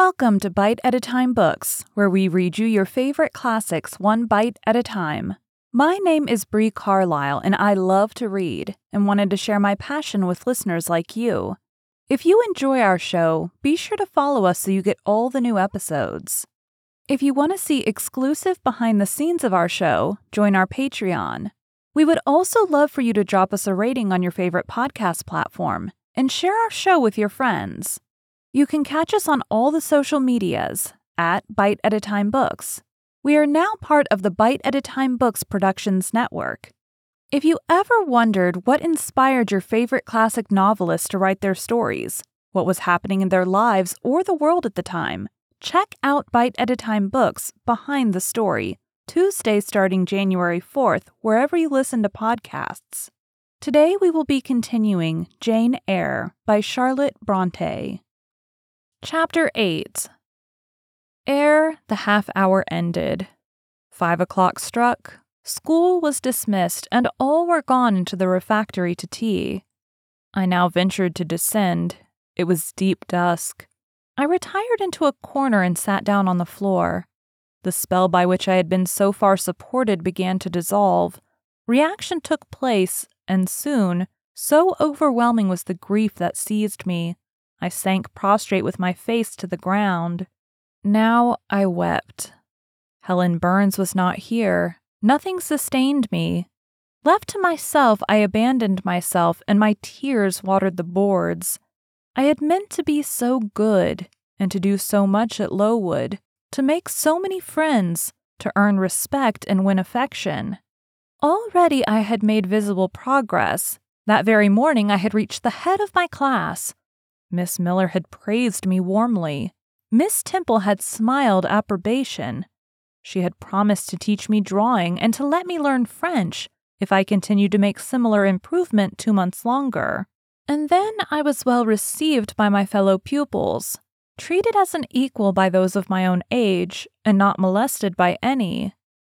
Welcome to Bite at a Time Books, where we read you your favorite classics one bite at a time. My name is Bree Carlisle, and I love to read and wanted to share my passion with listeners like you. If you enjoy our show, be sure to follow us so you get all the new episodes. If you want to see exclusive behind the scenes of our show, join our Patreon. We would also love for you to drop us a rating on your favorite podcast platform and share our show with your friends. You can catch us on all the social medias at Bite at a Time Books. We are now part of the Bite at a Time Books Productions Network. If you ever wondered what inspired your favorite classic novelists to write their stories, what was happening in their lives or the world at the time, check out Bite at a Time Books Behind the Story, Tuesday starting January 4th, wherever you listen to podcasts. Today we will be continuing Jane Eyre by Charlotte Bronte. Chapter 8 Ere the half hour ended, five o'clock struck, school was dismissed, and all were gone into the refectory to tea. I now ventured to descend. It was deep dusk. I retired into a corner and sat down on the floor. The spell by which I had been so far supported began to dissolve. Reaction took place, and soon, so overwhelming was the grief that seized me, I sank prostrate with my face to the ground. Now I wept. Helen Burns was not here. Nothing sustained me. Left to myself, I abandoned myself, and my tears watered the boards. I had meant to be so good, and to do so much at Lowood, to make so many friends, to earn respect and win affection. Already I had made visible progress. That very morning I had reached the head of my class. Miss Miller had praised me warmly. Miss Temple had smiled approbation. She had promised to teach me drawing and to let me learn French if I continued to make similar improvement two months longer. And then I was well received by my fellow pupils, treated as an equal by those of my own age, and not molested by any.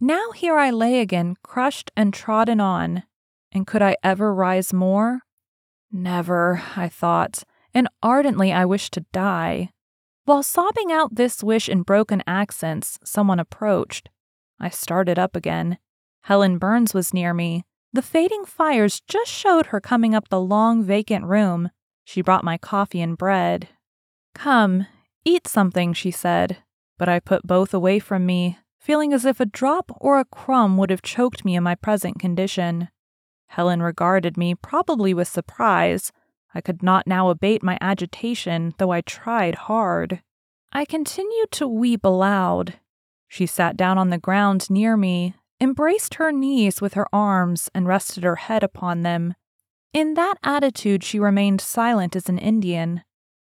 Now here I lay again, crushed and trodden on. And could I ever rise more? Never, I thought and ardently I wished to die. While sobbing out this wish in broken accents, someone approached. I started up again. Helen Burns was near me. The fading fires just showed her coming up the long, vacant room. She brought my coffee and bread. Come, eat something, she said, but I put both away from me, feeling as if a drop or a crumb would have choked me in my present condition. Helen regarded me, probably with surprise, I could not now abate my agitation, though I tried hard. I continued to weep aloud. She sat down on the ground near me, embraced her knees with her arms, and rested her head upon them. In that attitude, she remained silent as an Indian.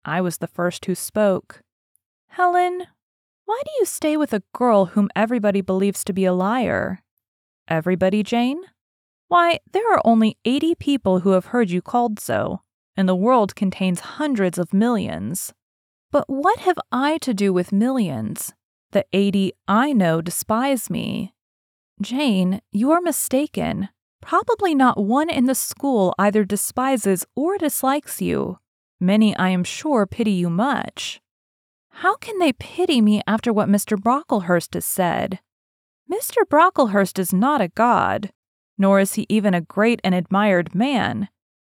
I was the first who spoke. Helen, why do you stay with a girl whom everybody believes to be a liar? Everybody, Jane? Why, there are only eighty people who have heard you called so and the world contains hundreds of millions. But what have I to do with millions? The 80 I know despise me. Jane, you are mistaken. Probably not one in the school either despises or dislikes you. Many, I am sure, pity you much. How can they pity me after what Mr. Brocklehurst has said? Mr. Brocklehurst is not a god, nor is he even a great and admired man.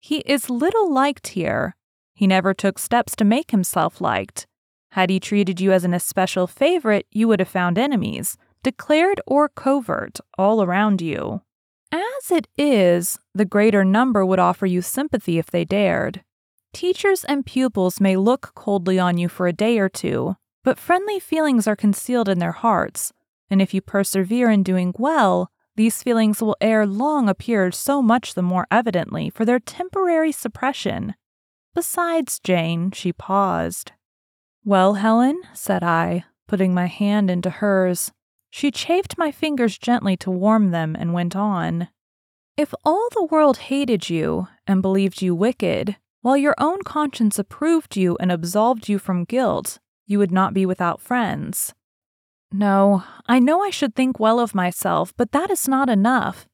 He is little liked here. He never took steps to make himself liked. Had he treated you as an especial favorite, you would have found enemies, declared or covert, all around you. As it is, the greater number would offer you sympathy if they dared. Teachers and pupils may look coldly on you for a day or two, but friendly feelings are concealed in their hearts, and if you persevere in doing well, these feelings will ere long appear so much the more evidently for their temporary suppression. Besides, Jane, she paused. Well, Helen, said I, putting my hand into hers. She chafed my fingers gently to warm them and went on. If all the world hated you and believed you wicked, while your own conscience approved you and absolved you from guilt, you would not be without friends. No, I know I should think well of myself, but that is not enough.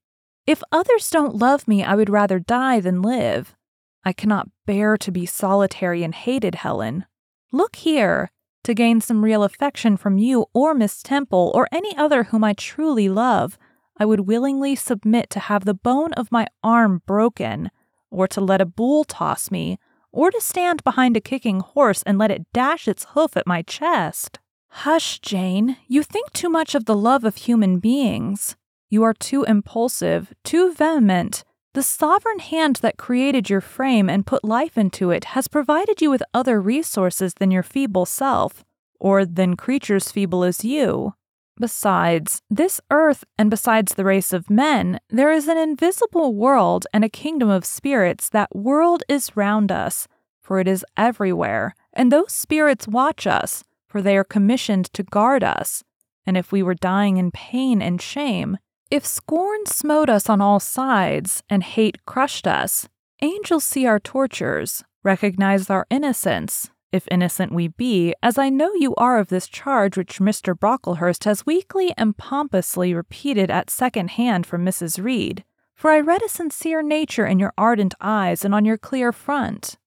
If others don't love me, I would rather die than live. I cannot bear to be solitary and hated, Helen. Look here. to gain some real affection from you or Miss Temple or any other whom I truly love, I would willingly submit to have the bone of my arm broken, or to let a bull toss me, or to stand behind a kicking horse and let it dash its hoof at my chest. Hush, Jane. You think too much of the love of human beings. You are too impulsive, too vehement. The sovereign hand that created your frame and put life into it has provided you with other resources than your feeble self, or than creatures feeble as you. Besides this earth and besides the race of men, there is an invisible world and a kingdom of spirits. That world is round us, for it is everywhere, and those spirits watch us, for they are commissioned to guard us. And if we were dying in pain and shame, if scorn smote us on all sides and hate crushed us, angels see our tortures, recognize our innocence, if innocent we be, as I know you are of this charge which Mr. Brocklehurst has weakly and pompously repeated at second hand from Mrs. Reed, for I read a sincere nature in your ardent eyes and on your clear front.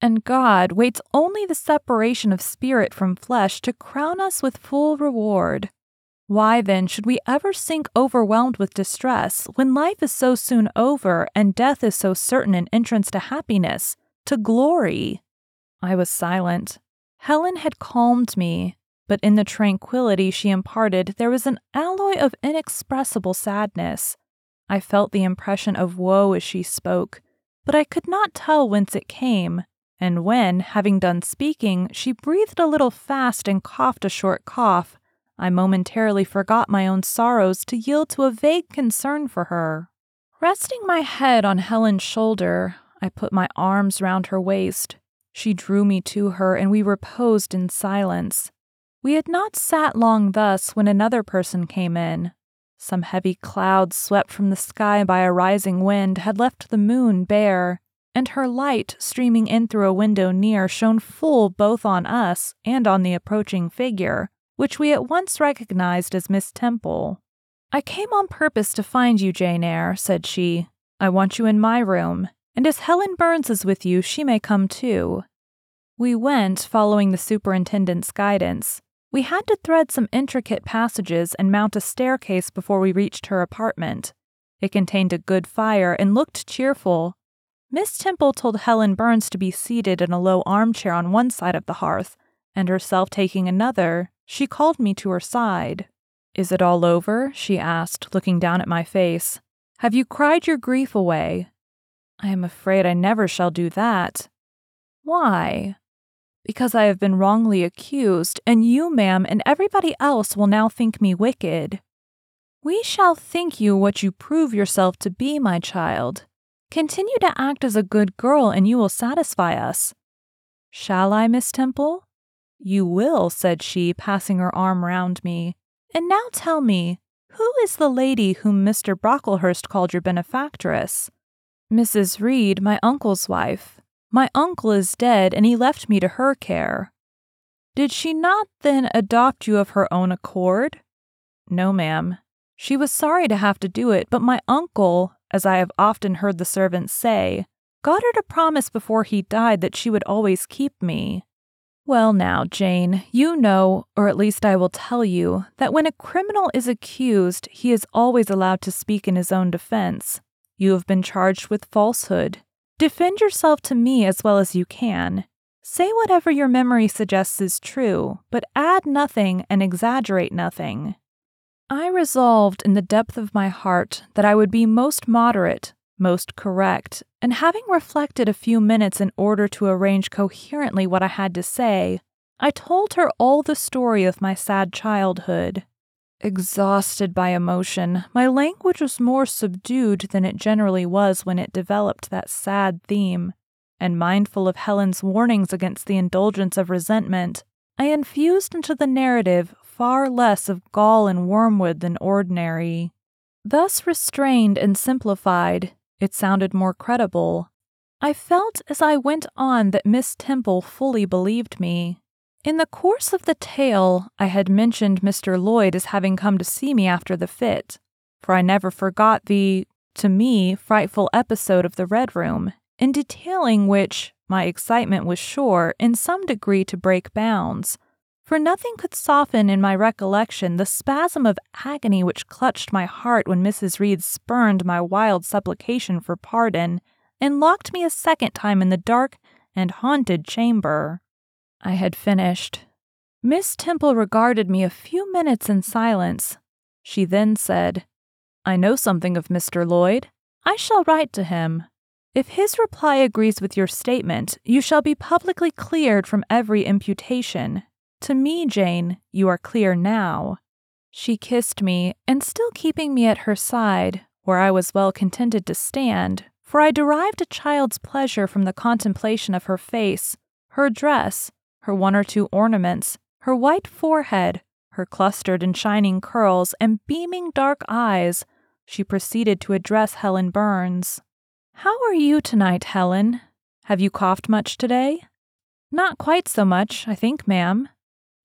And God waits only the separation of spirit from flesh to crown us with full reward. Why then should we ever sink overwhelmed with distress when life is so soon over and death is so certain an entrance to happiness, to glory? I was silent. Helen had calmed me, but in the tranquility she imparted there was an alloy of inexpressible sadness. I felt the impression of woe as she spoke, but I could not tell whence it came, and when, having done speaking, she breathed a little fast and coughed a short cough, I momentarily forgot my own sorrows to yield to a vague concern for her. Resting my head on Helen's shoulder, I put my arms round her waist. She drew me to her, and we reposed in silence. We had not sat long thus when another person came in. Some heavy clouds swept from the sky by a rising wind had left the moon bare, and her light, streaming in through a window near, shone full both on us and on the approaching figure, which we at once recognized as Miss Temple. I came on purpose to find you, Jane Eyre, said she. I want you in my room, and as Helen Burns is with you, she may come too. We went, following the superintendent's guidance. We had to thread some intricate passages and mount a staircase before we reached her apartment. It contained a good fire and looked cheerful. Miss Temple told Helen Burns to be seated in a low armchair on one side of the hearth, and herself taking another, she called me to her side. Is it all over? she asked, looking down at my face. Have you cried your grief away? I am afraid I never shall do that. Why? Because I have been wrongly accused, and you, ma'am, and everybody else will now think me wicked. We shall think you what you prove yourself to be, my child. Continue to act as a good girl, and you will satisfy us. Shall I, Miss Temple? You will, said she, passing her arm round me. And now tell me, who is the lady whom Mr. Brocklehurst called your benefactress? Mrs. Reed, my uncle's wife. My uncle is dead, and he left me to her care. Did she not then adopt you of her own accord? No, ma'am. She was sorry to have to do it, but my uncle, as I have often heard the servants say, got her to promise before he died that she would always keep me. Well, now, Jane, you know, or at least I will tell you, that when a criminal is accused, he is always allowed to speak in his own defense. You have been charged with falsehood. Defend yourself to me as well as you can. Say whatever your memory suggests is true, but add nothing and exaggerate nothing. I resolved in the depth of my heart that I would be most moderate, most correct, and having reflected a few minutes in order to arrange coherently what I had to say, I told her all the story of my sad childhood. Exhausted by emotion, my language was more subdued than it generally was when it developed that sad theme, and mindful of Helen's warnings against the indulgence of resentment, I infused into the narrative far less of gall and wormwood than ordinary. Thus restrained and simplified, it sounded more credible. I felt as I went on that Miss Temple fully believed me. In the course of the tale, I had mentioned Mr. Lloyd as having come to see me after the fit, for I never forgot the, to me, frightful episode of the Red Room, in detailing which my excitement was sure, in some degree, to break bounds, for nothing could soften in my recollection the spasm of agony which clutched my heart when Mrs. Reed spurned my wild supplication for pardon and locked me a second time in the dark and haunted chamber. I had finished. Miss Temple regarded me a few minutes in silence. She then said, I know something of Mr. Lloyd. I shall write to him. If his reply agrees with your statement, you shall be publicly cleared from every imputation, to me, Jane, you are clear now. She kissed me, and still keeping me at her side, where I was well contented to stand, for I derived a child's pleasure from the contemplation of her face, her dress, her one or two ornaments, her white forehead, her clustered and shining curls, and beaming dark eyes, she proceeded to address Helen Burns. How are you tonight, Helen? Have you coughed much today? Not quite so much, I think, ma'am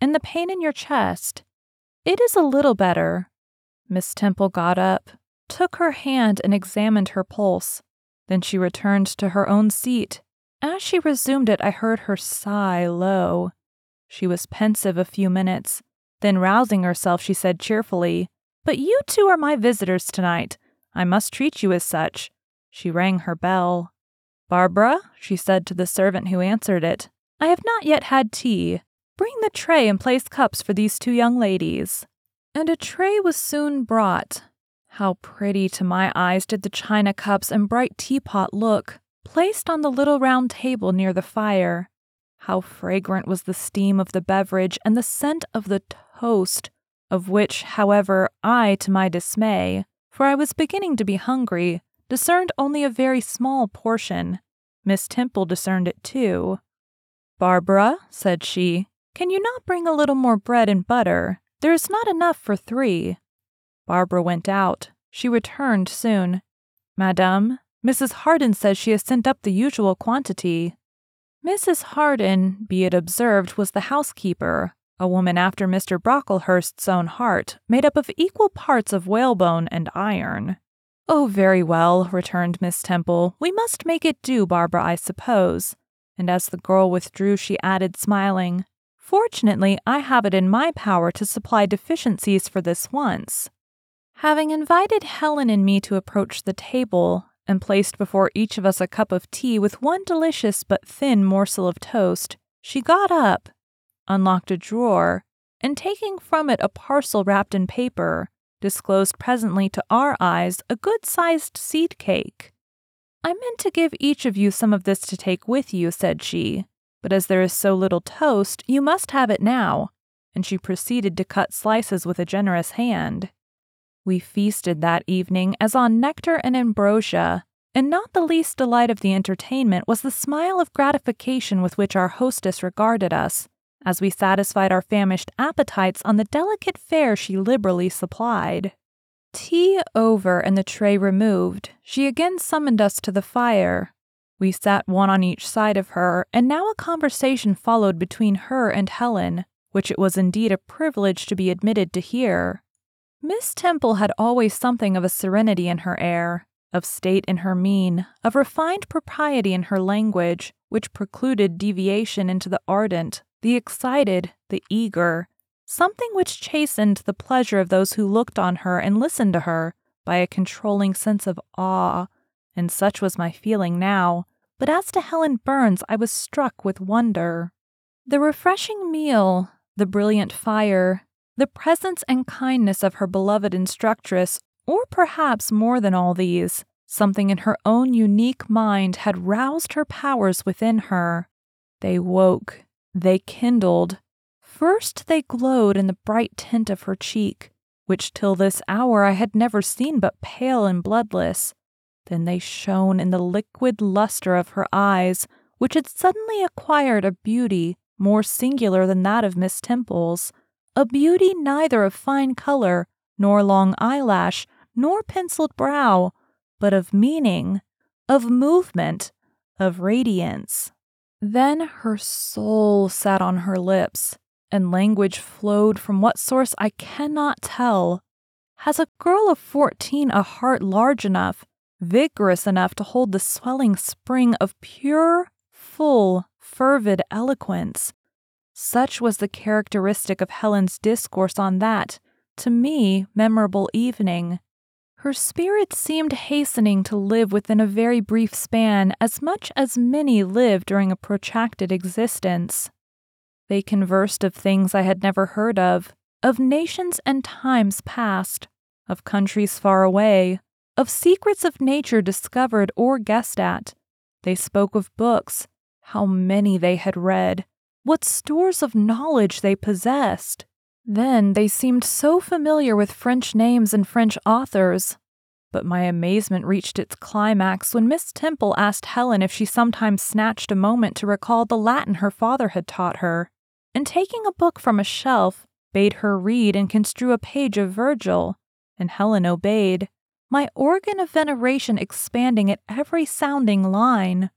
and the pain in your chest. It is a little better. Miss Temple got up, took her hand, and examined her pulse. Then she returned to her own seat. As she resumed it, I heard her sigh low. She was pensive a few minutes. Then, rousing herself, she said cheerfully, But you two are my visitors tonight. I must treat you as such. She rang her bell. Barbara, she said to the servant who answered it, I have not yet had tea. Bring the tray and place cups for these two young ladies. And a tray was soon brought. How pretty to my eyes did the china cups and bright teapot look, placed on the little round table near the fire. How fragrant was the steam of the beverage and the scent of the toast, of which, however, I, to my dismay, for I was beginning to be hungry, discerned only a very small portion. Miss Temple discerned it too. Barbara, said she, can you not bring a little more bread and butter? There is not enough for three. Barbara went out. She returned soon. Madame, Mrs. Harden says she has sent up the usual quantity. Mrs. Harden, be it observed, was the housekeeper, a woman after Mr. Brocklehurst's own heart, made up of equal parts of whalebone and iron. Oh, very well, returned Miss Temple. We must make it do, Barbara, I suppose. And as the girl withdrew, she added, smiling, Fortunately, I have it in my power to supply deficiencies for this once. Having invited Helen and me to approach the table, and placed before each of us a cup of tea with one delicious but thin morsel of toast, she got up, unlocked a drawer, and taking from it a parcel wrapped in paper, disclosed presently to our eyes a good sized seed cake. I meant to give each of you some of this to take with you, said she, but as there is so little toast, you must have it now. And she proceeded to cut slices with a generous hand. We feasted that evening as on nectar and ambrosia, and not the least delight of the entertainment was the smile of gratification with which our hostess regarded us, as we satisfied our famished appetites on the delicate fare she liberally supplied. Tea over and the tray removed, she again summoned us to the fire, we sat one on each side of her, and now a conversation followed between her and Helen, which it was indeed a privilege to be admitted to hear. Miss Temple had always something of a serenity in her air, of state in her mien, of refined propriety in her language, which precluded deviation into the ardent, the excited, the eager, something which chastened the pleasure of those who looked on her and listened to her by a controlling sense of awe, and such was my feeling now, but as to Helen Burns, I was struck with wonder. The refreshing meal, the brilliant fire, the presence and kindness of her beloved instructress, or perhaps more than all these, something in her own unique mind had roused her powers within her. They woke, they kindled. First, they glowed in the bright tint of her cheek, which till this hour I had never seen but pale and bloodless. Then they shone in the liquid luster of her eyes, which had suddenly acquired a beauty more singular than that of Miss Temple's, a beauty neither of fine color, nor long eyelash, nor penciled brow, but of meaning, of movement, of radiance. Then her soul sat on her lips, and language flowed from what source I cannot tell. Has a girl of fourteen a heart large enough vigorous enough to hold the swelling spring of pure, full, fervid eloquence. Such was the characteristic of Helen's discourse on that, to me, memorable evening. Her spirit seemed hastening to live within a very brief span as much as many live during a protracted existence. They conversed of things I had never heard of, of nations and times past, of countries far away, of secrets of nature discovered or guessed at. They spoke of books, how many they had read, what stores of knowledge they possessed. Then they seemed so familiar with French names and French authors. But my amazement reached its climax when Miss Temple asked Helen if she sometimes snatched a moment to recall the Latin her father had taught her, and taking a book from a shelf, bade her read and construe a page of Virgil, and Helen obeyed, my organ of veneration expanding at every sounding line.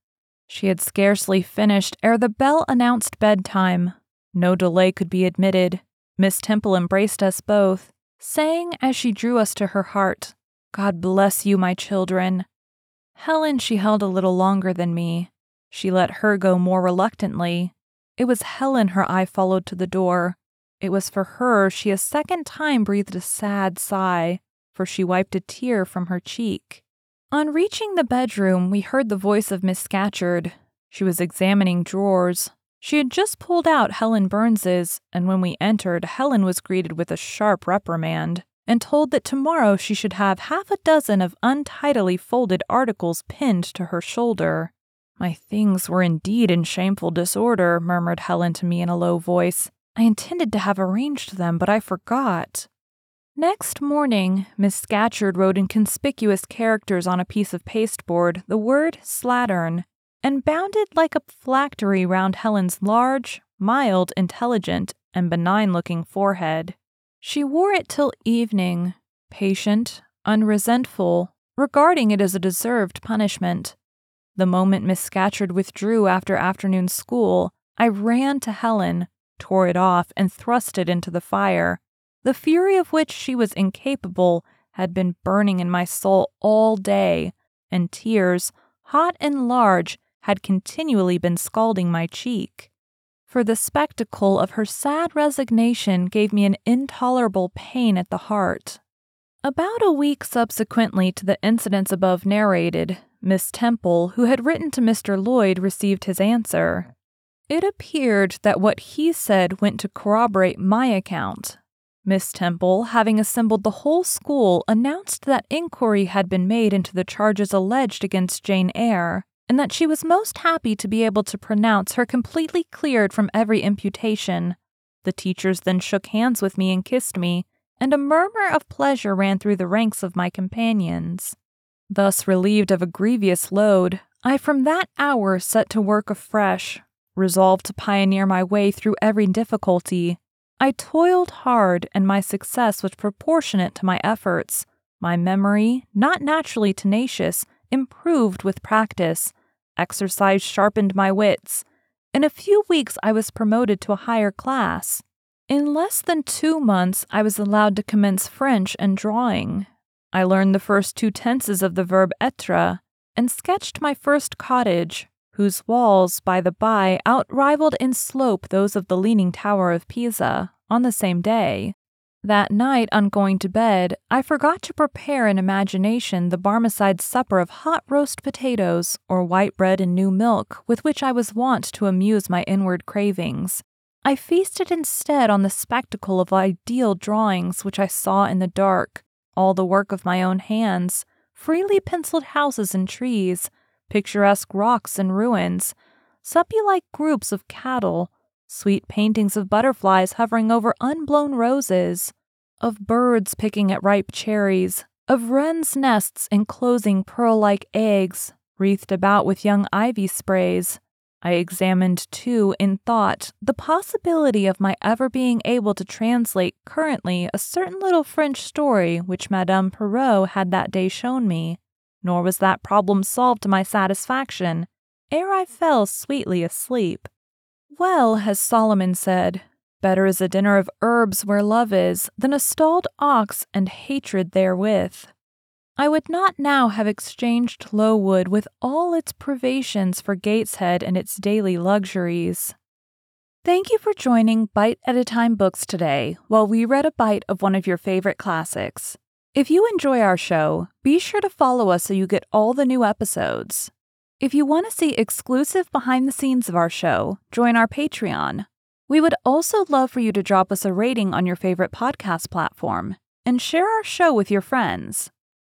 She had scarcely finished ere the bell announced bedtime. No delay could be admitted. Miss Temple embraced us both, saying as she drew us to her heart, God bless you, my children. Helen she held a little longer than me. She let her go more reluctantly. It was Helen her eye followed to the door. It was for her she a second time breathed a sad sigh, for she wiped a tear from her cheek. On reaching the bedroom, we heard the voice of Miss Scatcherd. She was examining drawers. She had just pulled out Helen Burns's, and when we entered, Helen was greeted with a sharp reprimand and told that tomorrow she should have half a dozen of untidily folded articles pinned to her shoulder. My things were indeed in shameful disorder, murmured Helen to me in a low voice. I intended to have arranged them, but I forgot. Next morning, Miss Scatcherd wrote in conspicuous characters on a piece of pasteboard the word slattern, and bound it like a phylactery round Helen's large, mild, intelligent, and benign looking forehead. She wore it till evening, patient, unresentful, regarding it as a deserved punishment. The moment Miss Scatcherd withdrew after afternoon school, I ran to Helen, tore it off, and thrust it into the fire the fury of which she was incapable had been burning in my soul all day, and tears, hot and large, had continually been scalding my cheek. For the spectacle of her sad resignation gave me an intolerable pain at the heart. About a week subsequently to the incidents above narrated, Miss Temple, who had written to Mr. Lloyd, received his answer. It appeared that what he said went to corroborate my account, Miss Temple, having assembled the whole school, announced that inquiry had been made into the charges alleged against Jane Eyre, and that she was most happy to be able to pronounce her completely cleared from every imputation. The teachers then shook hands with me and kissed me, and a murmur of pleasure ran through the ranks of my companions. Thus relieved of a grievous load, I from that hour set to work afresh, resolved to pioneer my way through every difficulty I toiled hard, and my success was proportionate to my efforts. My memory, not naturally tenacious, improved with practice. Exercise sharpened my wits. In a few weeks, I was promoted to a higher class. In less than two months, I was allowed to commence French and drawing. I learned the first two tenses of the verb être and sketched my first cottage, whose walls, by the by, outrivaled in slope those of the Leaning Tower of Pisa, on the same day. That night, on going to bed, I forgot to prepare in imagination the Barmecide supper of hot roast potatoes or white bread and new milk with which I was wont to amuse my inward cravings. I feasted instead on the spectacle of ideal drawings which I saw in the dark, all the work of my own hands, freely penciled houses and trees, picturesque rocks and ruins, suppy like groups of cattle, sweet paintings of butterflies hovering over unblown roses, of birds picking at ripe cherries, of wrens' nests enclosing pearl like eggs, wreathed about with young ivy sprays. I examined, too, in thought, the possibility of my ever being able to translate currently a certain little French story which Madame Pierrot had that day shown me nor was that problem solved to my satisfaction ere I fell sweetly asleep. Well has Solomon said, Better is a dinner of herbs where love is than a stalled ox and hatred therewith. I would not now have exchanged Lowood with all its privations for Gateshead and its daily luxuries. Thank you for joining Bite at a Time Books today while we read a bite of one of your favorite classics. If you enjoy our show, be sure to follow us so you get all the new episodes. If you want to see exclusive behind the scenes of our show, join our Patreon. We would also love for you to drop us a rating on your favorite podcast platform and share our show with your friends.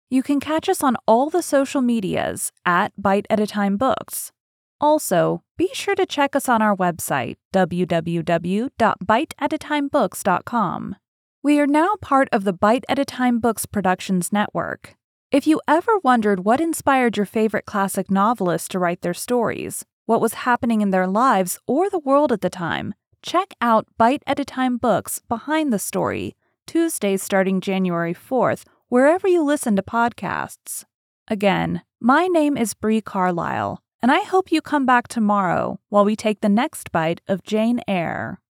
You can catch us on all the social medias at Bite at a Time Books. Also, be sure to check us on our website, www.biteatatimebooks.com. We are now part of the Bite at a Time Books Productions Network. If you ever wondered what inspired your favorite classic novelists to write their stories, what was happening in their lives or the world at the time, check out Bite at a Time Books Behind the Story, Tuesdays starting January 4th, wherever you listen to podcasts. Again, my name is Bree Carlisle, and I hope you come back tomorrow while we take the next bite of Jane Eyre.